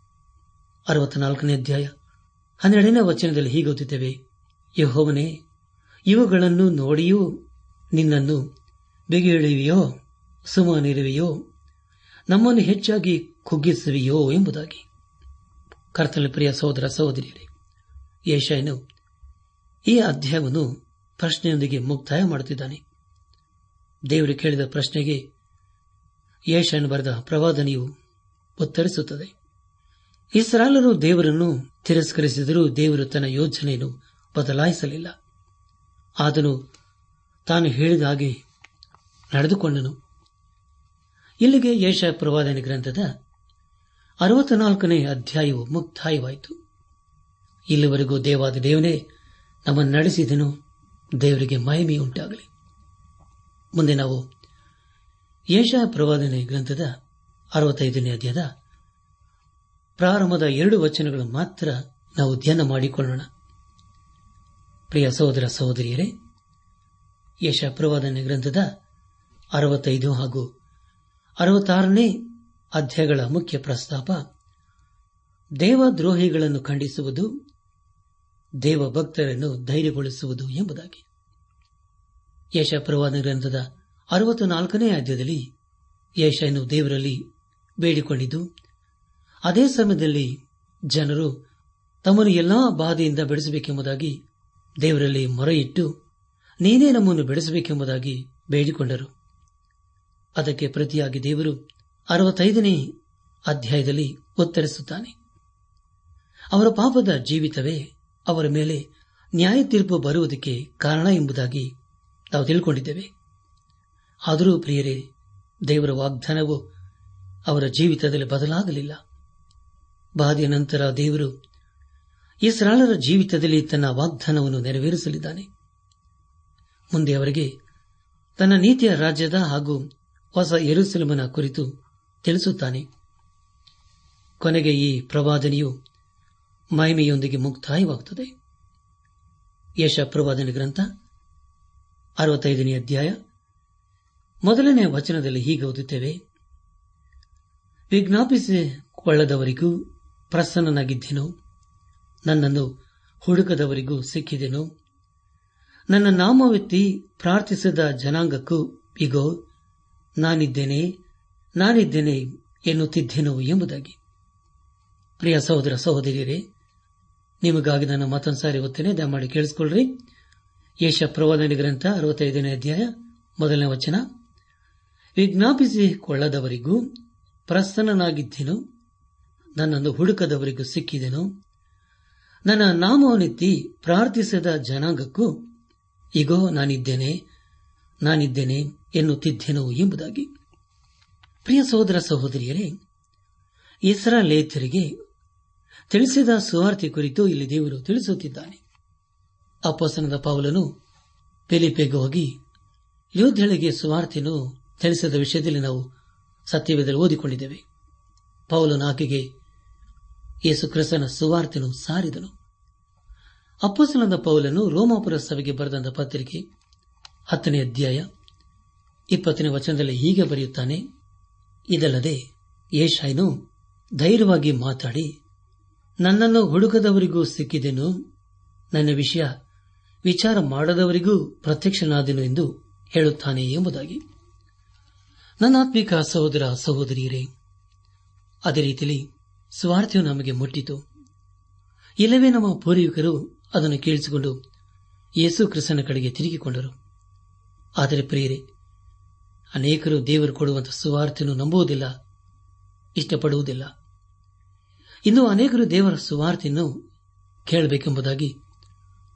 ಅರವತ್ನಾಲ್ಕನೇ ಅಧ್ಯಾಯ, ಹನ್ನೆರಡನೇ ವಚನದಲ್ಲಿ ಹೀಗೆ ಓದುತ್ತೇವೆ, ಯಹೋವನೇ, ಇವುಗಳನ್ನು ನೋಡಿಯೂ ನಿನ್ನನ್ನು ಬಿಗಿಯಿಳುವೆಯೋ ಸುಮನಿರುವೆಯೋ ನಮ್ಮನ್ನು ಹೆಚ್ಚಾಗಿ ಕುಗ್ಗಿಸುವೆಯೋ ಎಂಬುದಾಗಿ. ಕರ್ತನ ಪ್ರಿಯ ಸಹೋದರ ಸಹೋದರಿಯರೇ ಯೇಷಾಯನು ಈ ಅಧ್ಯಾಯವನ್ನು ಪ್ರಶ್ನೆಯೊಂದಿಗೆ ಮುಕ್ತಾಯ ಮಾಡುತ್ತಿದ್ದಾನೆ. ದೇವರು ಕೇಳಿದ ಪ್ರಶ್ನೆಗೆ ಯೇಷಾಯನು ಬರೆದ ಪ್ರವಾದನೆಯು ಉತ್ತರಿಸುತ್ತದೆ. ಇಸ್ರಾಲರು ದೇವರನ್ನು ತಿರಸ್ಕರಿಸಿದರೂ ದೇವರು ತನ್ನ ಯೋಜನೆಯನ್ನು ಬದಲಾಯಿಸಲಿಲ್ಲ. ಆದನು ತಾನು ಹೇಳಿದ ಹಾಗೆ ನಡೆದುಕೊಂಡನು. ಇಲ್ಲಿಗೆ ಯೇಷ ಪ್ರವಾದನೆ ಗ್ರಂಥದ ಅರವತ್ನಾಲ್ಕನೇ ಅಧ್ಯಾಯವು ಮುಕ್ತಾಯವಾಯಿತು. ಇಲ್ಲಿವರೆಗೂ ದೇವಾದ ದೇವನೇ ನಮ್ಮನ್ನು ನಡೆಸಿದನು, ದೇವರಿಗೆ ಮಹಿಮೆಯುಂಟಾಗಲಿ ಮುಂದೆ ನಾವು ಯೇಷ ಪ್ರವಾದನೆ ಗ್ರಂಥದ ಅರವತ್ತೈದನೇ ಅಧ್ಯಾಯದ ಪ್ರಾರಂಭದ ಎರಡು ವಚನಗಳು ಮಾತ್ರ ನಾವು ಧ್ಯಾನ ಮಾಡಿಕೊಳ್ಳೋಣ. ಪ್ರಿಯ ಸಹೋದರ ಸಹೋದರಿಯರೇ ಯಶ ಪ್ರವಾದನೆ ಗ್ರಂಥದ ಅರವತ್ತೈದು ಹಾಗೂ ಅರವತ್ತಾರನೇ ಅಧ್ಯಾಯಗಳ ಮುಖ್ಯ ಪ್ರಸ್ತಾಪ. ದೇವದ್ರೋಹಿಗಳನ್ನು ಖಂಡಿಸುವುದು ದೇವ ಭಕ್ತರನ್ನು ಧೈರ್ಯಗೊಳಿಸುವುದು ಎಂಬುದಾಗಿ. ಯಶಪ್ರವಾದ ಗ್ರಂಥದ ಅರವತ್ತ ನಾಲ್ಕನೇ ಅಧ್ಯಾಯದಲ್ಲಿ ಯಶನು ದೇವರಲ್ಲಿ ಬೇಡಿಕೊಂಡಿದ್ದು, ಅದೇ ಸಮಯದಲ್ಲಿ ಜನರು ತಮ್ಮನ್ನು ಎಲ್ಲಾ ಬಾಧೆಯಿಂದ ಬೆಳೆಸಬೇಕೆಂಬುದಾಗಿ ದೇವರಲ್ಲಿ ಮೊರೆಯಿಟ್ಟು, ನೀನೇ ನಮ್ಮನ್ನು ಬೆಳೆಸಬೇಕೆಂಬುದಾಗಿ ಬೇಡಿಕೊಂಡರು. ಅದಕ್ಕೆ ಪ್ರತಿಯಾಗಿ ದೇವರು ಅರವತ್ತೈದನೇ ಅಧ್ಯಾಯದಲ್ಲಿ ಉತ್ತರಿಸುತ್ತಾನೆ. ಅವರ ಪಾಪದ ಜೀವಿತವೇ ಅವರ ಮೇಲೆ ನ್ಯಾಯ ತೀರ್ಪು ಬರುವುದಕ್ಕೆ ಕಾರಣ ಎಂಬುದಾಗಿ ನಾವು ತಿಳ್ಕೊಂಡಿದ್ದೇವೆ. ಆದರೂ ಪ್ರಿಯರೇ, ದೇವರ ವಾಗ್ದಾನವು ಅವರ ಜೀವಿತದಲ್ಲಿ ಬದಲಾಗಲಿಲ್ಲ. ಬಾಧೆಯ ನಂತರ ದೇವರು ಇಸ್ರಾಳರ ಜೀವಿತದಲ್ಲಿ ತನ್ನ ವಾಗ್ದಾನವನ್ನು ನೆರವೇರಿಸಲಿದ್ದಾನೆ. ಮುಂದೆ ಅವರಿಗೆ ತನ್ನ ನೀತಿಯ ರಾಜ್ಯದ ಹಾಗೂ ಹೊಸ ಎರುಸಲಮನ ಕುರಿತು ತಿಳಿಸುತ್ತಾನೆ. ಕೊನೆಗೆ ಈ ಪ್ರವಾದನೆಯು ಮಹಿಮೆಯೊಂದಿಗೆ ಮುಕ್ತಾಯವಾಗುತ್ತದೆ. ಯಶ ಪ್ರವಾದನೆ ಗ್ರಂಥ ಅರವತ್ತೈದನೇ ಅಧ್ಯಾಯ ಮೊದಲನೇ ವಚನದಲ್ಲಿ ಹೀಗೆ ಓದುತ್ತೇವೆ. ವಿಜ್ಞಾಪಿಸಿಕೊಳ್ಳದವರಿಗೂ ಪ್ರಸನ್ನನಾಗಿದ್ದೇನೋ? ನನ್ನನ್ನು ಹುಡುಕದವರಿಗೂ ಸಿಕ್ಕಿದೆನೋ? ನನ್ನ ನಾಮವೆತ್ತಿ ಪ್ರಾರ್ಥಿಸಿದ ಜನಾಂಗಕ್ಕೂ, ಇಗೋ ನಾನಿದ್ದೇನೆ ನಾನಿದ್ದೇನೆ ಎನ್ನುತ್ತಿದ್ದೇನು ಎಂಬುದಾಗಿ. ಪ್ರಿಯ ಸಹೋದರ ಸಹೋದರಿಯರೇ, ನಿಮಗಾಗಿ ನಾನು ಮತ್ತೊಂದು ಸಾರಿ ಓದ್ತೇನೆ ದಯಮಾಡಿ ಕೇಳಿಸಿಕೊಳ್ಳ್ರಿ. ಯೇಷ ಪ್ರವಾದನೆ ಗ್ರಂಥ, ಅರವತ್ತೈದನೇ ಅಧ್ಯಾಯ, ಮೊದಲನೇ ವಚನ. ವಿಜ್ಞಾಪಿಸಿಕೊಳ್ಳದವರಿಗೂ ಪ್ರಸನ್ನನಾಗಿದ್ದೇನು, ನನ್ನನ್ನು ಹುಡುಕದವರಿಗೂ ಸಿಕ್ಕಿದೆನು, ನನ್ನ ನಾಮವನ್ನೆತ್ತಿ ಪ್ರಾರ್ಥಿಸದ ಜನಾಂಗಕ್ಕೂ, ಇಗೋ, ನಾನಿದ್ದೇನೆ ನಾನಿದ್ದೇನೆ ಎನ್ನುತ್ತಿದ್ದೆನೋ ಎಂಬುದಾಗಿ. ಪ್ರಿಯ ಸಹೋದರ ಸಹೋದರಿಯರೇ ಇಸ್ರಾಲೇತರಿಗೆ ತಿಳಿಸಿದ ಸುವಾರ್ತೆ ಕುರಿತು ಇಲ್ಲಿ ದೇವರು ತಿಳಿಸುತ್ತಿದ್ದಾನೆ. ಅಪ್ಪಸನದ ಪೌಲನು ಪೆಲಿಪೆಗೆ ಹೋಗಿ ಯೋಧಳಿಗೆ ಸುವಾರ್ತೆಯನ್ನು ತಿಳಿಸಿದ ವಿಷಯದಲ್ಲಿ ನಾವು ಸತ್ಯವೇದಲ್ಲಿ ಓದಿಕೊಂಡಿದ್ದೇವೆ. ಪೌಲನು ಆಕೆಗೆ ಯೇಸು ಕ್ರಿಸ್ತನ ಸುವಾರ್ತೆಯನ್ನು ಸಾರಿದನು. ಅಪ್ಪಸನದ ಪೌಲನು ರೋಮಾಪುರ ಸಭೆಗೆ ಬರೆದಂತ ಪತ್ರಿಕೆ ಹತ್ತನೇ ಅಧ್ಯಾಯ, ಇಪ್ಪತ್ತನೇ ವಚನದಲ್ಲಿ ಹೀಗೆ ಬರೆಯುತ್ತಾನೆ, ಇದಲ್ಲದೆ ಏಷಾಯ್ನು ಧೈರ್ಯವಾಗಿ ಮಾತಾಡಿ, ನನ್ನನ್ನು ಹುಡುಕದವರಿಗೂ ಸಿಕ್ಕಿದೆನು, ನನ್ನ ವಿಷಯ ವಿಚಾರ ಮಾಡದವರಿಗೂ ಪ್ರತ್ಯಕ್ಷನಾದೆನು ಎಂದು ಹೇಳುತ್ತಾನೆ ಎಂಬುದಾಗಿ. ನನ್ನಾತ್ಮಿಕ ಸಹೋದರ ಸಹೋದರಿಯರೇ, ಅದೇ ರೀತಿಯಲ್ಲಿ ಸ್ವಾರ್ಥವು ನಮಗೆ ಮುಟ್ಟಿತು. ಇಲ್ಲವೇ ನಮ್ಮ ಪೂರ್ವಿಕರು ಅದನ್ನು ಕೇಳಿಸಿಕೊಂಡು ಯೇಸು ಕ್ರಿಸ್ತನ ಕಡೆಗೆ ತಿರುಗಿಕೊಂಡರು. ಆದರೆ ಪ್ರಿಯರೇ, ಅನೇಕರು ದೇವರು ಕೊಡುವಂತಹ ಸುವಾರ್ತೆಯನ್ನು ನಂಬುವುದಿಲ್ಲ, ಇಷ್ಟಪಡುವುದಿಲ್ಲ. ಇನ್ನು ಅನೇಕರು ದೇವರ ಸುವಾರ್ತೆಯನ್ನು ಕೇಳಬೇಕೆಂಬುದಾಗಿ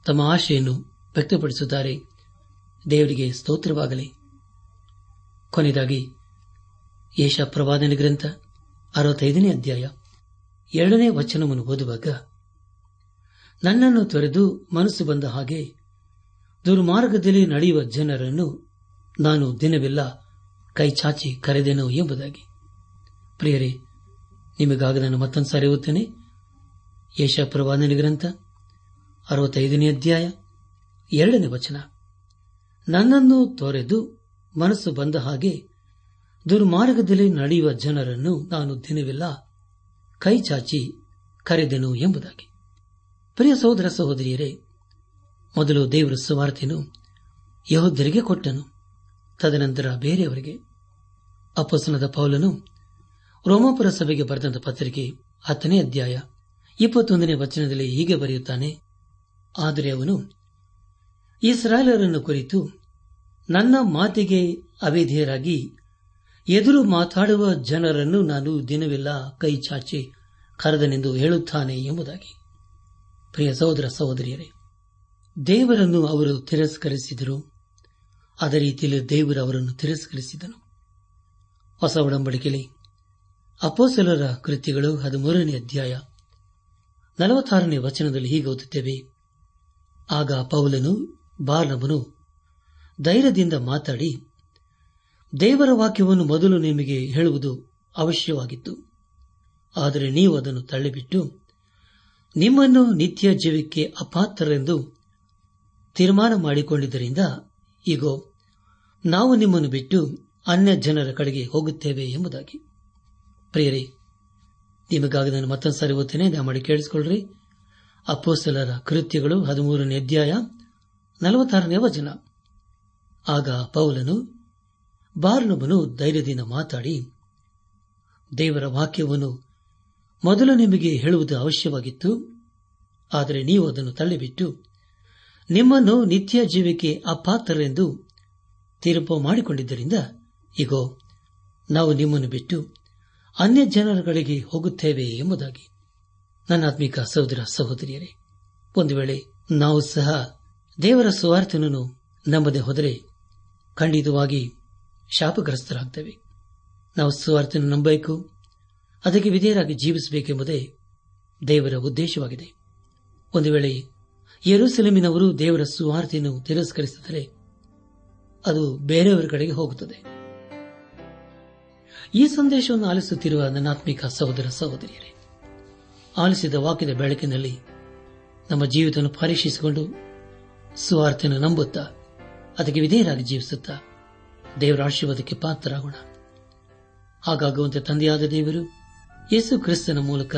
ತಮ್ಮ ಆಶೆಯನ್ನು ವ್ಯಕ್ತಪಡಿಸುತ್ತಾರೆ. ದೇವರಿಗೆ ಸ್ತೋತ್ರವಾಗಲಿ. ಕೊನೆಯದಾಗಿ ಯೇಷ ಪ್ರವಾದನೆ ಗ್ರಂಥ, ಅರವತ್ತೈದನೇ ಅಧ್ಯಾಯ, ಎರಡನೇ ವಚನವನ್ನು ಓದುವಾಗ, ನನ್ನನ್ನು ತೊರೆದು ಮನಸ್ಸು ಬಂದ ಹಾಗೆ ದುರ್ಮಾರ್ಗದಲ್ಲಿ ನಡೆಯುವ ಜನರನ್ನು ನಾನು ದಿನವೆಲ್ಲ ಕೈಚಾಚಿ ಕರೆದೆನು ಎಂಬುದಾಗಿ. ಪ್ರಿಯರೇ, ನಿಮಗಾಗ ನಾನು ಮತ್ತೊಂದು ಸಾರಿ ಓದ್ತೇನೆ ಯಶಪ್ರವಾದನ ಗ್ರಂಥ, ಅರವತ್ತೈದನೇ ಅಧ್ಯಾಯ, ಎರಡನೇ ವಚನ. ನನ್ನನ್ನು ತೊರೆದು ಮನಸ್ಸು ಬಂದ ಹಾಗೆ ದುರ್ಮಾರ್ಗದಲ್ಲಿ ನಡೆಯುವ ಜನರನ್ನು ನಾನು ದಿನವೆಲ್ಲ ಕೈಚಾಚಿ ಕರೆದೆನು ಎಂಬುದಾಗಿ. ಪ್ರಿಯ ಸಹೋದರ ಸಹೋದರಿಯರೇ ಮೊದಲು ದೇವರ ಸುವಾರ್ತೆಯನ್ನು ಯಹೋದ್ಯರಿಗೆ ಕೊಟ್ಟನು. ತದನಂತರ ಬೇರೆಯವರಿಗೆ. ಅಪ್ಪಸನದ ಪೌಲನು ರೋಮಾಪುರ ಸಭೆಗೆ ಬರೆದಂತ ಪತ್ರಿಕೆ ಹತ್ತನೇ ಅಧ್ಯಾಯ ಇಪ್ಪತ್ತೊಂದನೇ ವಚನದಲ್ಲಿ ಹೀಗೆ ಬರೆಯುತ್ತಾನೆ. ಆದರೆ ಅವನು ಇಸ್ರಾಯೇಲರನ್ನು ಕುರಿತು ನನ್ನ ಮಾತಿಗೆ ಅವೇಧಿಯರಾಗಿ ಎದುರು ಮಾತಾಡುವ ಜನರನ್ನು ನಾನು ದಿನವೆಲ್ಲ ಕೈ ಚಾಚಿ ಕರೆದನೆಂದು ಹೇಳುತ್ತಾನೆ ಎಂಬುದಾಗಿ. ಪ್ರಿಯ ಸಹೋದರ ಸಹೋದರಿಯರೇ ದೇವರನ್ನು ಅವರು ತಿರಸ್ಕರಿಸಿದರು. ಅದೇ ರೀತಿಯಲ್ಲಿ ದೇವರು ಅವರನ್ನು ತಿರಸ್ಕರಿಸಿದನು. ಹೊಸ ಒಡಂಬಡಿಕೆಯಲ್ಲಿ ಅಪೋಸಲರ ಕೃತ್ಯಗಳು ಹದಿಮೂರನೇ ಅಧ್ಯಾಯ. ನಲವತ್ತಾರನೇ ವಚನದಲ್ಲಿ ಹೀಗೆ ಓದುತ್ತೇವೆ. ಆಗ ಪೌಲನು ಬಾಲಮನು ಧೈರ್ಯದಿಂದ ಮಾತಾಡಿ, ದೇವರ ವಾಕ್ಯವನ್ನು ಮೊದಲು ನಿಮಗೆ ಹೇಳುವುದು ಅವಶ್ಯವಾಗಿತ್ತು. ಆದರೆ ನೀವು ಅದನ್ನು ತಳ್ಳಿಬಿಟ್ಟು, ನಿಮ್ಮನ್ನು ನಿತ್ಯ ಜೀವಕ್ಕೆ ಅಪಾತ್ರರೆಂದು ತೀರ್ಮಾನ ಮಾಡಿಕೊಂಡಿದ್ದರಿಂದ ಈಗೋ ನಾವು ನಿಮ್ಮನ್ನು ಬಿಟ್ಟು ಅನ್ಯ ಜನರ ಕಡೆಗೆ ಹೋಗುತ್ತೇವೆ ಎಂಬುದಾಗಿ. ಪ್ರಿಯರೇ, ನಿಮಗಾಗಿ ನಾನು ಮತ್ತೊಂದು ಸಾರಿ ಓದ್ತೇನೆ. ದಯಮಾಡಿ ಕೇಳಿಸಿಕೊಳ್ಳ್ರಿ. ಅಪ್ಪೋಸಲರ ಕೃತ್ಯಗಳು ಹದಿಮೂರನೇ ಅಧ್ಯಾಯ ನಲವತ್ತಾರನೇ ವಚನ. ಆಗ ಪೌಲನು ಬಾರ್ನೊಬ್ಬನು ಧೈರ್ಯದಿಂದ ಮಾತಾಡಿ, ದೇವರ ವಾಕ್ಯವನ್ನು ಮೊದಲು ನಿಮಗೆ ಹೇಳುವುದು ಅವಶ್ಯವಾಗಿತ್ತು, ಆದರೆ ನೀವು ಅದನ್ನು ತಳ್ಳಿಬಿಟ್ಟು ನಿಮ್ಮನ್ನು ನಿತ್ಯ ಜೀವಿಕೆ ಅಪಾತ್ರರೆಂದು ತೀರ್ಪು ಮಾಡಿಕೊಂಡಿದ್ದರಿಂದ ಈಗ ನಾವು ನಿಮ್ಮನ್ನು ಬಿಟ್ಟು ಅನ್ಯ ಜನರುಗಳಿಗೆ ಹೋಗುತ್ತೇವೆ ಎಂಬುದಾಗಿ. ನನ್ನ ಆತ್ಮಿಕ ಸಹೋದರ ಸಹೋದರಿಯರೇ, ಒಂದು ವೇಳೆ ನಾವು ಸಹ ದೇವರ ಸುವಾರ್ಥನನ್ನು ನಂಬದೆ ಹೋದರೆ ಖಂಡಿತವಾಗಿ ಶಾಪಗ್ರಸ್ತರಾಗ್ತೇವೆ. ನಾವು ಸುವಾರ್ಥನ ನಂಬಬೇಕು, ಅದಕ್ಕೆ ವಿಧೇಯರಾಗಿ ಜೀವಿಸಬೇಕೆಂಬುದೇ ದೇವರ ಉದ್ದೇಶವಾಗಿದೆ. ಒಂದು ವೇಳೆ ಯೆರೂಸಲೇಮಿನವರು ದೇವರ ಸುವಾರ್ತೆಯನ್ನು ತಿರಸ್ಕರಿಸಿದರೆ ಅದು ಬೇರೆಯವರ ಕಡೆಗೆ ಹೋಗುತ್ತದೆ. ಈ ಸಂದೇಶವನ್ನು ಆಲಿಸುತ್ತಿರುವ ನನ್ನಾತ್ಮಿಕ ಸಹೋದರ ಸಹೋದರಿಯರೇ, ಆಲಿಸಿದ ವಾಕ್ಯದ ಬೆಳಕಿನಲ್ಲಿ ನಮ್ಮ ಜೀವಿತವನ್ನು ಪರೀಕ್ಷಿಸಿಕೊಂಡು ಸುವಾರ್ತೆಯನ್ನು ನಂಬುತ್ತಾ, ಅದಕ್ಕೆ ವಿಧೇಯರಾಗಿ ಜೀವಿಸುತ್ತಾ ದೇವರ ಆಶೀರ್ವಾದಕ್ಕೆ ಪಾತ್ರರಾಗೋಣ. ಹಾಗಾಗುವಂತೆ ತಂದೆಯಾದ ದೇವರು ಯೇಸು ಕ್ರಿಸ್ತನ ಮೂಲಕ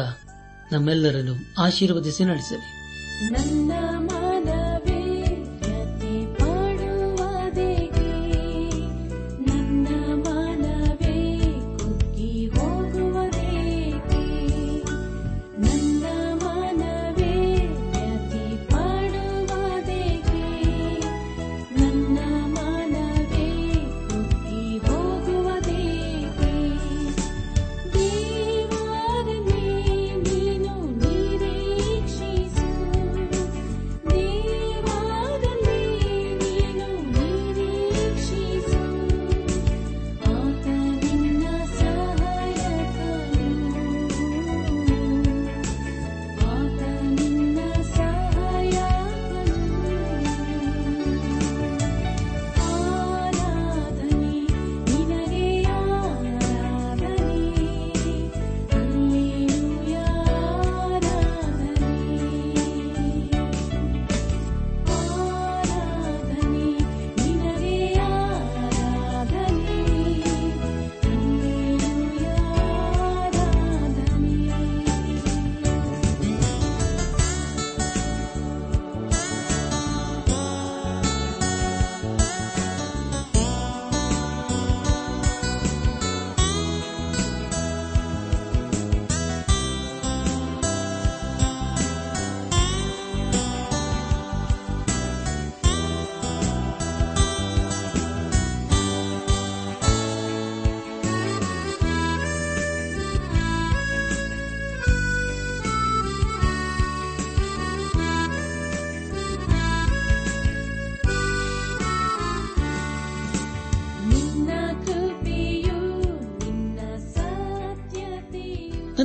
ನಮ್ಮೆಲ್ಲರನ್ನು ಆಶೀರ್ವದಿಸಿ ನಡೆಸಲಿ. ನನ್ನ ಮನವೇ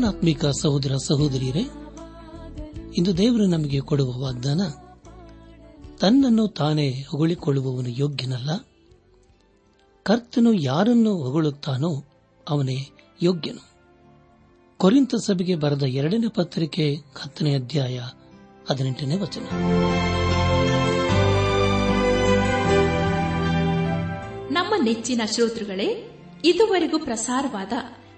ಸತ್ಯತೆಯು ಸಹೋದರ ಸಹೋದರಿಯರೇ, ಇಂದು ದೇವರು ನಮಗೆ ಕೊಡುವ ವಾಗ್ದಾನ, ತನ್ನನ್ನು ತಾನೇ ಹೊಗಳಿಕೊಳ್ಳುವವನು ಯೋಗ್ಯನಲ್ಲ. ಕರ್ತನು ಯಾರನ್ನು ಹೊಗಳುತ್ತಾನೋ ಅವನೇ ಯೋಗ್ಯನು. ಕೊರಿಂತ ಸಭೆಗೆ ಬರೆದ ಎರಡನೇ ಪತ್ರಿಕೆ ಹತ್ತನೇ ಅಧ್ಯಾಯ ಹದಿನೆಂಟನೇ ವಚನ. ನಮ್ಮ ನೆಚ್ಚಿನ ಶ್ರೋತೃಗಳೇ, ಇದುವರೆಗೂ ಪ್ರಸಾರವಾದ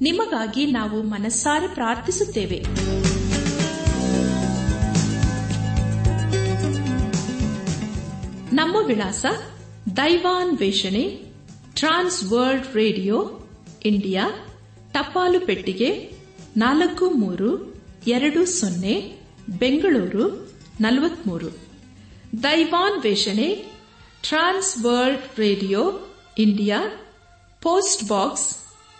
ನಿಮಗಾಗಿ ನಾವು ಮನಸ್ಸಾರೆ ಪ್ರಾರ್ಥಿಸುತ್ತೇವೆ. ನಮ್ಮ ವಿಳಾಸ ದೈವಾನ್ ವೇಷಣೆ ಟ್ರಾನ್ಸ್ ವರ್ಲ್ಡ್ ರೇಡಿಯೋ, ಇಂಡಿಯಾ, ಟಪಾಲು ಪೆಟ್ಟಿಗೆ, ನಾಲ್ಕು ಮೂರು, ಎರಡು ಸೊನ್ನೆ, ಬೆಂಗಳೂರು, ನಲವತ್ಮೂರು. ದೈವಾನ್ ವೇಷಣೆ trans world radio, India, post box